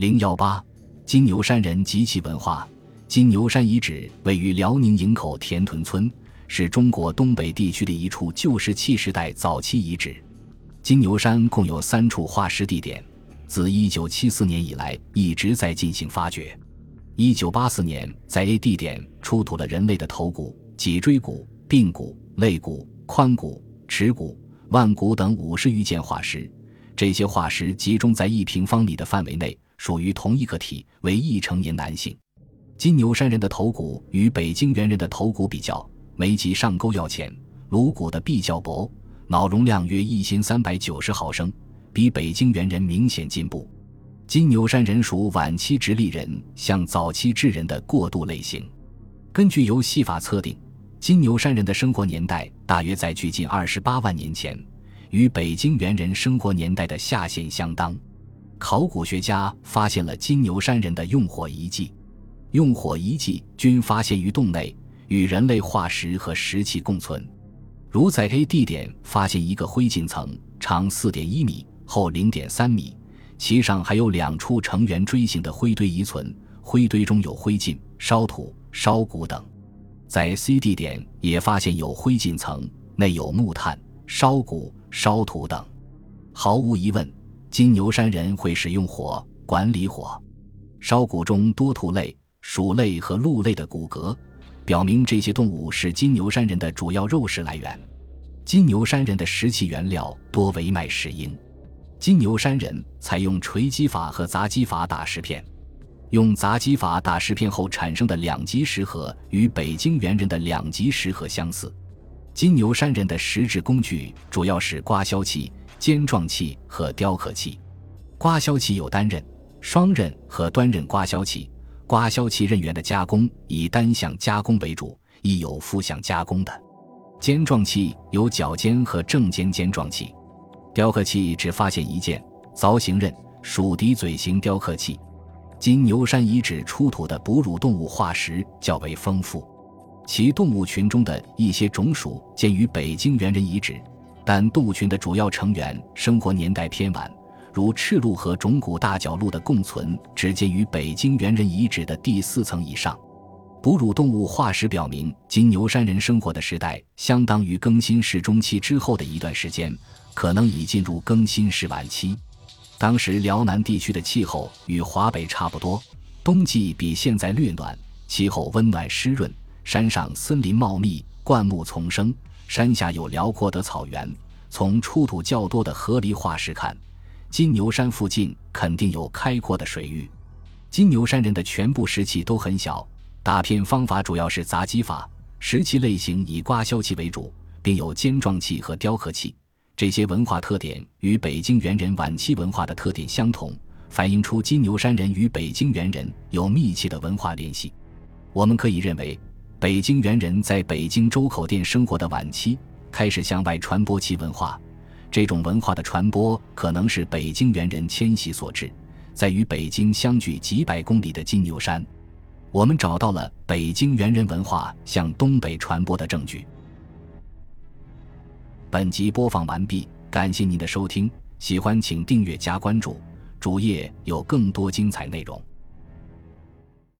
零幺八，金牛山人及其文化。金牛山遗址位于辽宁营口田屯村，是中国东北地区的一处旧石器时代早期遗址。金牛山共有三处化石地点，自一九七四年以来一直在进行发掘。一九八四年，在 A 地点出土了人类的头骨、脊椎骨、髌骨、肋骨、髋骨、耻骨、腕骨等五十余件化石。这些化石集中在一平方米的范围内。属于同一个体，为一成年男性。金牛山人的头骨与北京猿人的头骨比较，眉脊上沟要浅，颅骨的壁较薄，脑容量约一千三百九十毫升，比北京猿人明显进步。金牛山人属晚期直立人向早期智人的过渡类型。根据由戏法测定，金牛山人的生活年代大约在距今二十八万年前，与北京猿人生活年代的下限相当。考古学家发现了金牛山人的用火遗迹，用火遗迹均发现于洞内，与人类化石和石器共存。如在 A 地点发现一个灰烬层，长四点一米，厚零点三米，其上还有两处呈圆锥形的灰堆遗存，灰堆中有灰烬、烧土、烧骨等。在 C 地点也发现有灰烬层，内有木炭、烧骨、烧土等。毫无疑问。金牛山人会使用火管理火，烧骨中多兔类、鼠类和鹿类的骨骼，表明这些动物是金牛山人的主要肉食来源。金牛山人的石器原料多为麦石英。金牛山人采用锤击法和砸击法打石片，用砸击法打石片后产生的两极石盒与北京猿人的两极石盒相似。金牛山人的石制工具主要是刮削器。尖状器和雕刻器，刮削器有单刃、双刃和端刃刮削器。刮削器刃缘的加工以单向加工为主，亦有负向加工的。尖状器有角尖和正尖尖状器。雕刻器只发现一件凿形刃属笛嘴形雕刻器。金牛山遗址出土的哺乳动物化石较为丰富，其动物群中的一些种属见于北京猿人遗址。但杜群的主要成员生活年代偏晚，如赤鹿和种骨大角鹿的共存只见于北京猿人遗址的第四层以上。哺乳动物化石表明，金牛山人生活的时代相当于更新世中期之后的一段时间，可能已进入更新世晚期。当时辽南地区的气候与华北差不多，冬季比现在略暖，气候温暖湿润，山上森林茂密，灌木丛生。山下有辽阔的草原。从出土较多的河狸化石看，金牛山附近肯定有开阔的水域。金牛山人的全部石器都很小，打片方法主要是砸击法，石器类型以刮削器为主，并有尖状器和雕刻器。这些文化特点与北京猿人晚期文化的特点相同，反映出金牛山人与北京猿人有密切的文化联系。我们可以认为。北京猿人在北京周口店生活的晚期，开始向外传播其文化。这种文化的传播可能是北京猿人迁徙所致。在与北京相距几百公里的金牛山，我们找到了北京猿人文化向东北传播的证据。本集播放完毕，感谢您的收听，喜欢请订阅加关注，主页有更多精彩内容。